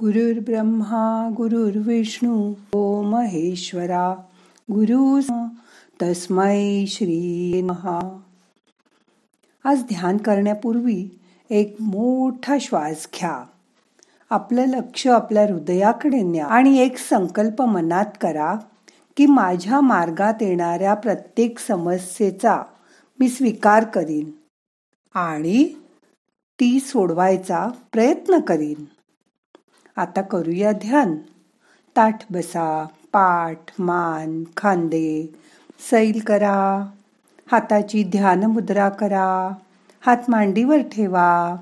गुरुर्ब्रह्मा गुरुर्विष्णू ओ महेश्वरा गुरु तस्मै श्री महा आज ध्यान करण्यापूर्वी एक मोठा श्वास घ्या. आपलं लक्ष आपल्या हृदयाकडे न्या आणि एक संकल्प मनात करा की माझ्या मार्गात येणाऱ्या प्रत्येक समस्येचा मी स्वीकार करीन आणि ती सोडवायचा प्रयत्न करीन. आता करूया ध्यान. ताठ बसा पाठ मान खांदे सैल करा. हाताची ध्यान मुद्रा करा. हात मांडीवर ठेवा.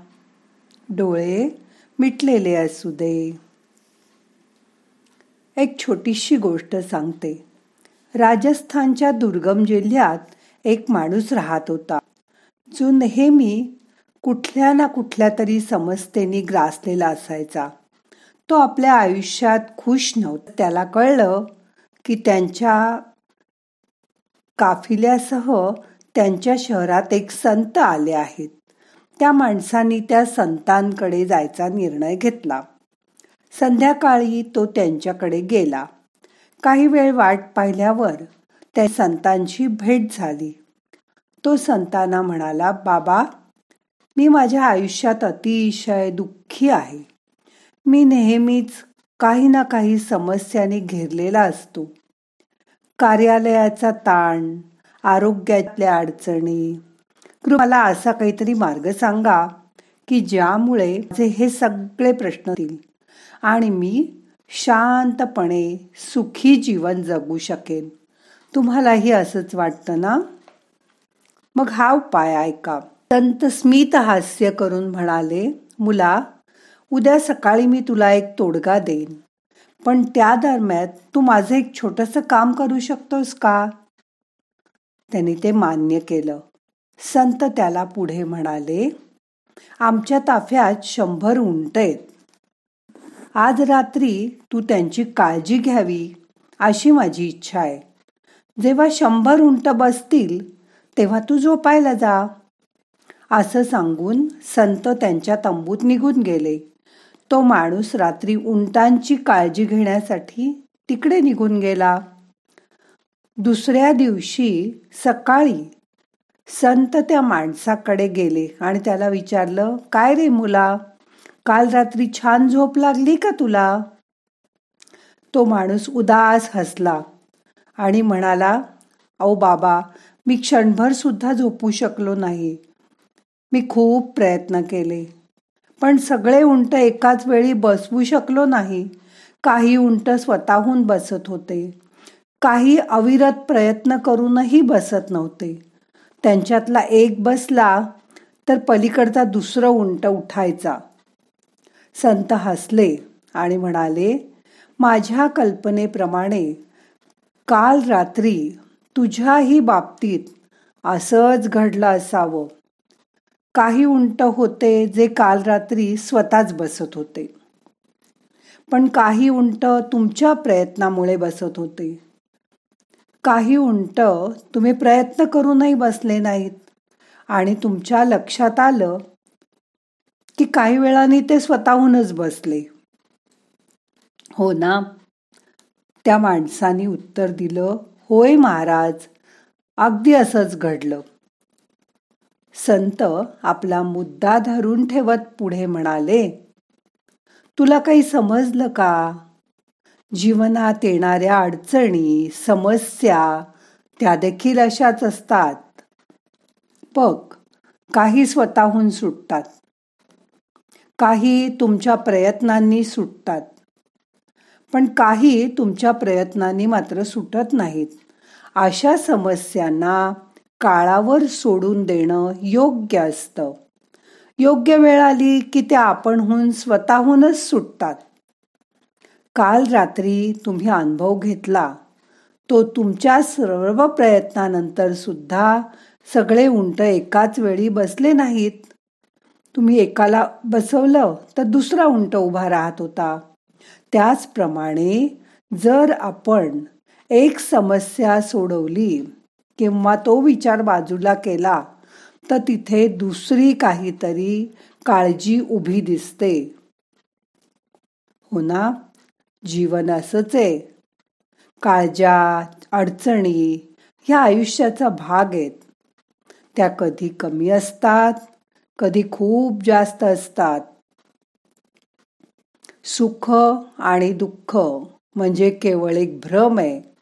डोळे मिटलेले असू दे. एक छोटीशी गोष्ट सांगते. राजस्थानच्या दुर्गम जिल्ह्यात एक माणूस राहत होता. जो नेहमी कुठल्या ना कुठल्या तरी समस्येने ग्रासलेला असायचा. तो आपल्या आयुष्यात खुश नव्हता. त्याला कळलं की त्यांच्या काफिल्यासह त्यांच्या शहरात एक संत आले आहेत. त्या माणसांनी त्या संतांकडे जायचा निर्णय घेतला. संध्याकाळी तो त्यांच्याकडे गेला. काही वेळ वाट पाहिल्यावर त्या संतांची भेट झाली. तो संतांना म्हणाला बाबा मी माझ्या आयुष्यात अतिशय दुःखी आहे. मी नेहमीच काही ना काही समस्याने घेरलेला असतो. कार्यालयाचा ताण आरोग्यातल्या अडचणी. मला असा काहीतरी मार्ग सांगा की ज्यामुळे हे सगळे प्रश्न येतील आणि मी शांतपणे सुखी जीवन जगू शकेन. तुम्हालाही असंच वाटतं ना? मग हा उपाय ऐका. संत स्मित हास्य करून म्हणाले मुला उद्या सकाळी मी तुला एक तोडगा देईन. पण त्या दरम्यान तू माझं एक छोटस काम करू शकतोस का? त्याने ते मान्य केलं. संत त्याला पुढे म्हणाले आमच्या ताफ्यात शंभर उंट आहेत. आज रात्री तू त्यांची काळजी घ्यावी अशी माझी इच्छा आहे. जेव्हा शंभर उंट बसतील तेव्हा तू झोपायला जा. असं सांगून संत त्यांच्या तंबूत निघून गेले. तो माणूस रात्री उंटांची काळजी घेण्यासाठी तिकडे निघून गेला. दुसऱ्या दिवशी सकाळी संत त्या माणसाकडे गेले आणि त्याला विचारलं काय रे मुला काल रात्री छान झोप लागली का तुला? तो माणूस उदास हसला आणि म्हणाला अहो बाबा मी क्षणभर सुद्धा झोपू शकलो नाही. मी खूप प्रयत्न केले. पण सगळे उंट एकाच वेळी बसवू शकलो नाही. काही उंट स्वतःहून बसत होते. काही अविरत प्रयत्न करूनही बसत नव्हते. त्यांच्यातला एक बसला तर पलीकडचा दुसरं उंट उठायचा. संत हसले आणि म्हणाले माझ्या कल्पनेप्रमाणे काल रात्री तुझ्याही बाबतीत असंच घडलं असावं. काही उंट होते जे काल रात्री स्वतःच बसत होते. पण काही उंट तुमच्या प्रयत्नामुळे बसत होते. काही उंट तुम्ही प्रयत्न करूनही बसले नाहीत. आणि तुमच्या लक्षात आलं की काही वेळाने ते स्वतःहूनच बसले. हो ना? त्या माणसाने उत्तर दिलं होय महाराज अगदी असंच घडलं. संत आपला मुद्दा धरून ठेवत पुढे म्हणाले तुला काही समजलं का? जीवनात येणाऱ्या अडचणी समस्या त्या देखील अशाच असतात. पग काही स्वतःहून सुटतात. काही तुमच्या प्रयत्नांनी सुटतात. पण काही तुमच्या प्रयत्नांनी मात्र सुटत नाहीत. अशा समस्यांना काळावर सोडून देणं योग्य असतं. योग्य वेळ आली की त्या आपणहून स्वतःहूनच सुटतात. काल रात्री तुम्ही अनुभव घेतला. तो तुमच्या सर्व प्रयत्नानंतर सुद्धा सगळे उंट एकाच वेळी बसले नाहीत. तुम्ही एकाला बसवलं तर दुसरा उंट उभा राहत होता. त्याचप्रमाणे जर आपण एक समस्या सोडवली किंवा तो विचार बाजूला केला तर तिथे दुसरी काहीतरी काळजी उभी दिसते. हो ना? जीवन असंच आहे. काळजा अडचणी ह्या आयुष्याचा भाग आहेत. त्या कधी कमी असतात कधी खूप जास्त असतात. सुख आणि दुःख म्हणजे केवळ एक भ्रम आहे.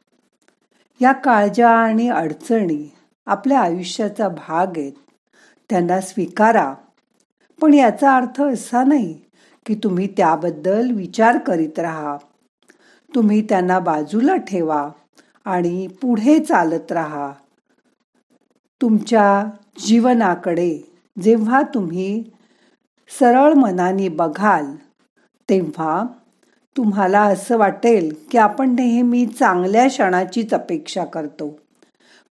या काळजा आणि अडचणी आपल्या आयुष्याचा भाग आहेत. त्यांना स्वीकारा. पण याचा अर्थ असा नाही की तुम्ही त्याबद्दल विचार करीत राहा. तुम्ही त्यांना बाजूला ठेवा आणि पुढे चालत राहा. तुमच्या जीवनाकडे जेव्हा तुम्ही सरळ मनाने बघाल तेव्हा तुम्हाला असं वाटेल की आपण नेहमी चांगल्या क्षणाचीच अपेक्षा करतो.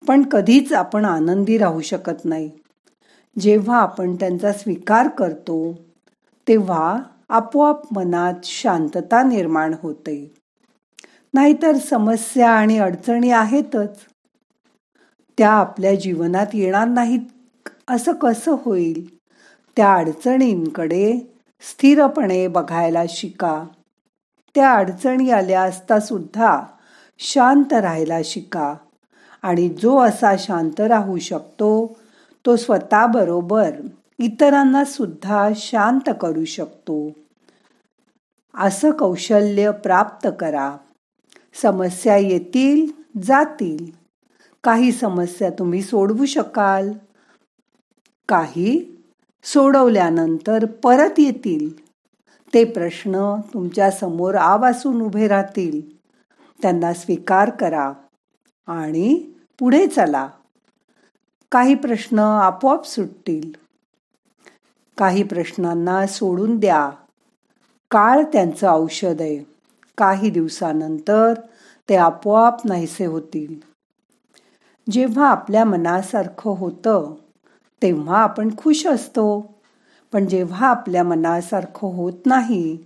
पण कधीच आपण आनंदी राहू शकत नाही. जेव्हा आपण त्यांचा स्वीकार करतो तेव्हा आपोआप मनात शांतता निर्माण होते. नाहीतर समस्या आणि अडचणी आहेतच. त्या आपल्या जीवनात येणार नाहीत. असं कसं होईल? त्या अडचणींकडे स्थिरपणे बघायला शिका. त्या अडचणी आल्या असता सुद्धा शांत राहायला शिका. आणि जो असा शांत राहू शकतो तो स्वतःबरोबर इतरांना सुद्धा शांत करू शकतो. असं कौशल्य प्राप्त करा. समस्या येतील जातील. काही समस्या तुम्ही सोडवू शकाल. काही सोडवल्यानंतर परत येतील. ते प्रश्न तुमच्यासमोर आवासून उभे राहतील. त्यांना स्वीकार करा आणि पुढे चला. काही प्रश्न आपोआप सुटतील. काही प्रश्नांना सोडून द्या. काळ त्यांचं औषध आहे. काही दिवसानंतर ते आपोआप नाहीसे होतील. जेव्हा आपल्या मनासारखं होतं तेव्हा आपण खुश असतो. पण जेव्हा आपल्या मनासारखं होत नाही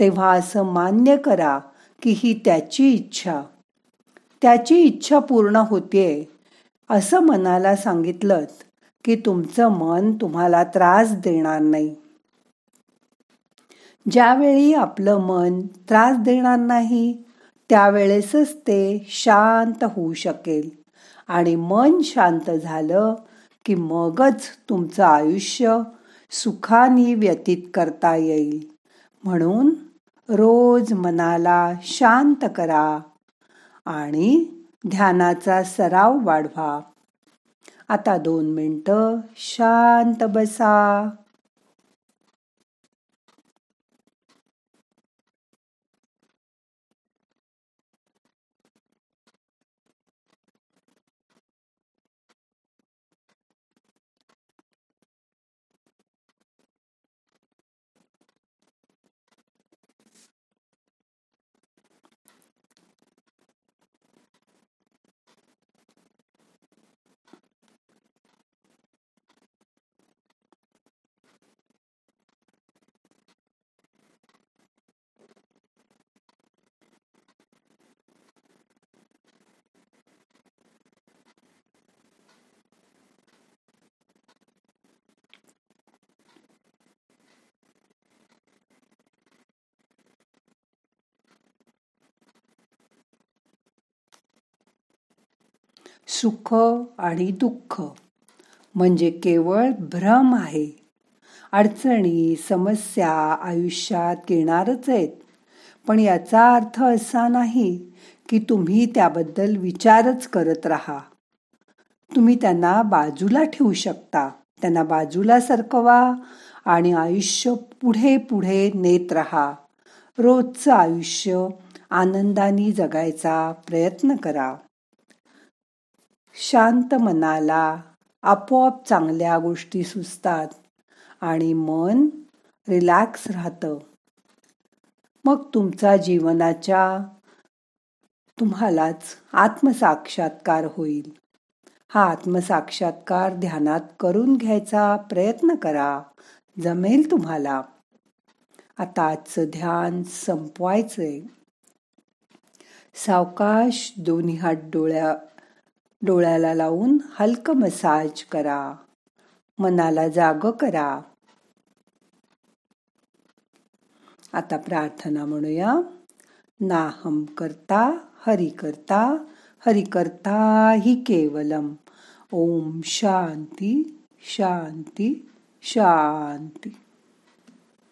तेव्हा असं मान्य करा की ही त्याची इच्छा. त्याची इच्छा पूर्ण होते. असं मनाला सांगितलं की तुमचं मन तुम्हाला त्रास देणार नाही. ज्यावेळी आपलं मन त्रास देणार नाही त्यावेळेसच ते शांत होऊ शकेल आणि मन शांत झालं की मगच तुमचं आयुष्य सुखाने व्यतीत करता येईल. म्हणून रोज मनाला शांत करा आणि ध्यानाचा सराव वाढवा. आता दोन मिनटं शांत बसा. सुख आणि दुःख. म्हणजे केवळ भ्रम आहे. अडचणी समस्या आयुष्यात येणारच आहेत. पण याचा अर्थ असा नाही की तुम्ही त्याबद्दल विचारच करत राहा. तुम्ही त्यांना बाजूला ठेवू शकता. त्यांना बाजूला सरकवा आणि आयुष्य पुढे पुढे नेत राहा. रोजचं आयुष्य आनंदाने जगायचा प्रयत्न करा. शांत मनाला आपोआप चांगल्या गोष्टी सुचतात आणि मन रिलॅक्स राहतं. मग तुमचा जीवनाच्या तुम्हालाच आत्मसाक्षात्कार होईल. हा आत्मसाक्षात्कार ध्यानात करून घ्यायचा प्रयत्न करा. जमेल तुम्हाला. आता आजचं ध्यान संपवायचंय. सावकाश दोन्ही हात डोळ्या डोळ्याला लावून हलक मसाज करा. मनाला जाग करा. आता प्रार्थना म्हणूया. नाहम करता हरि करता हरि करता हि केवलम. ओम शांती शांती शांती.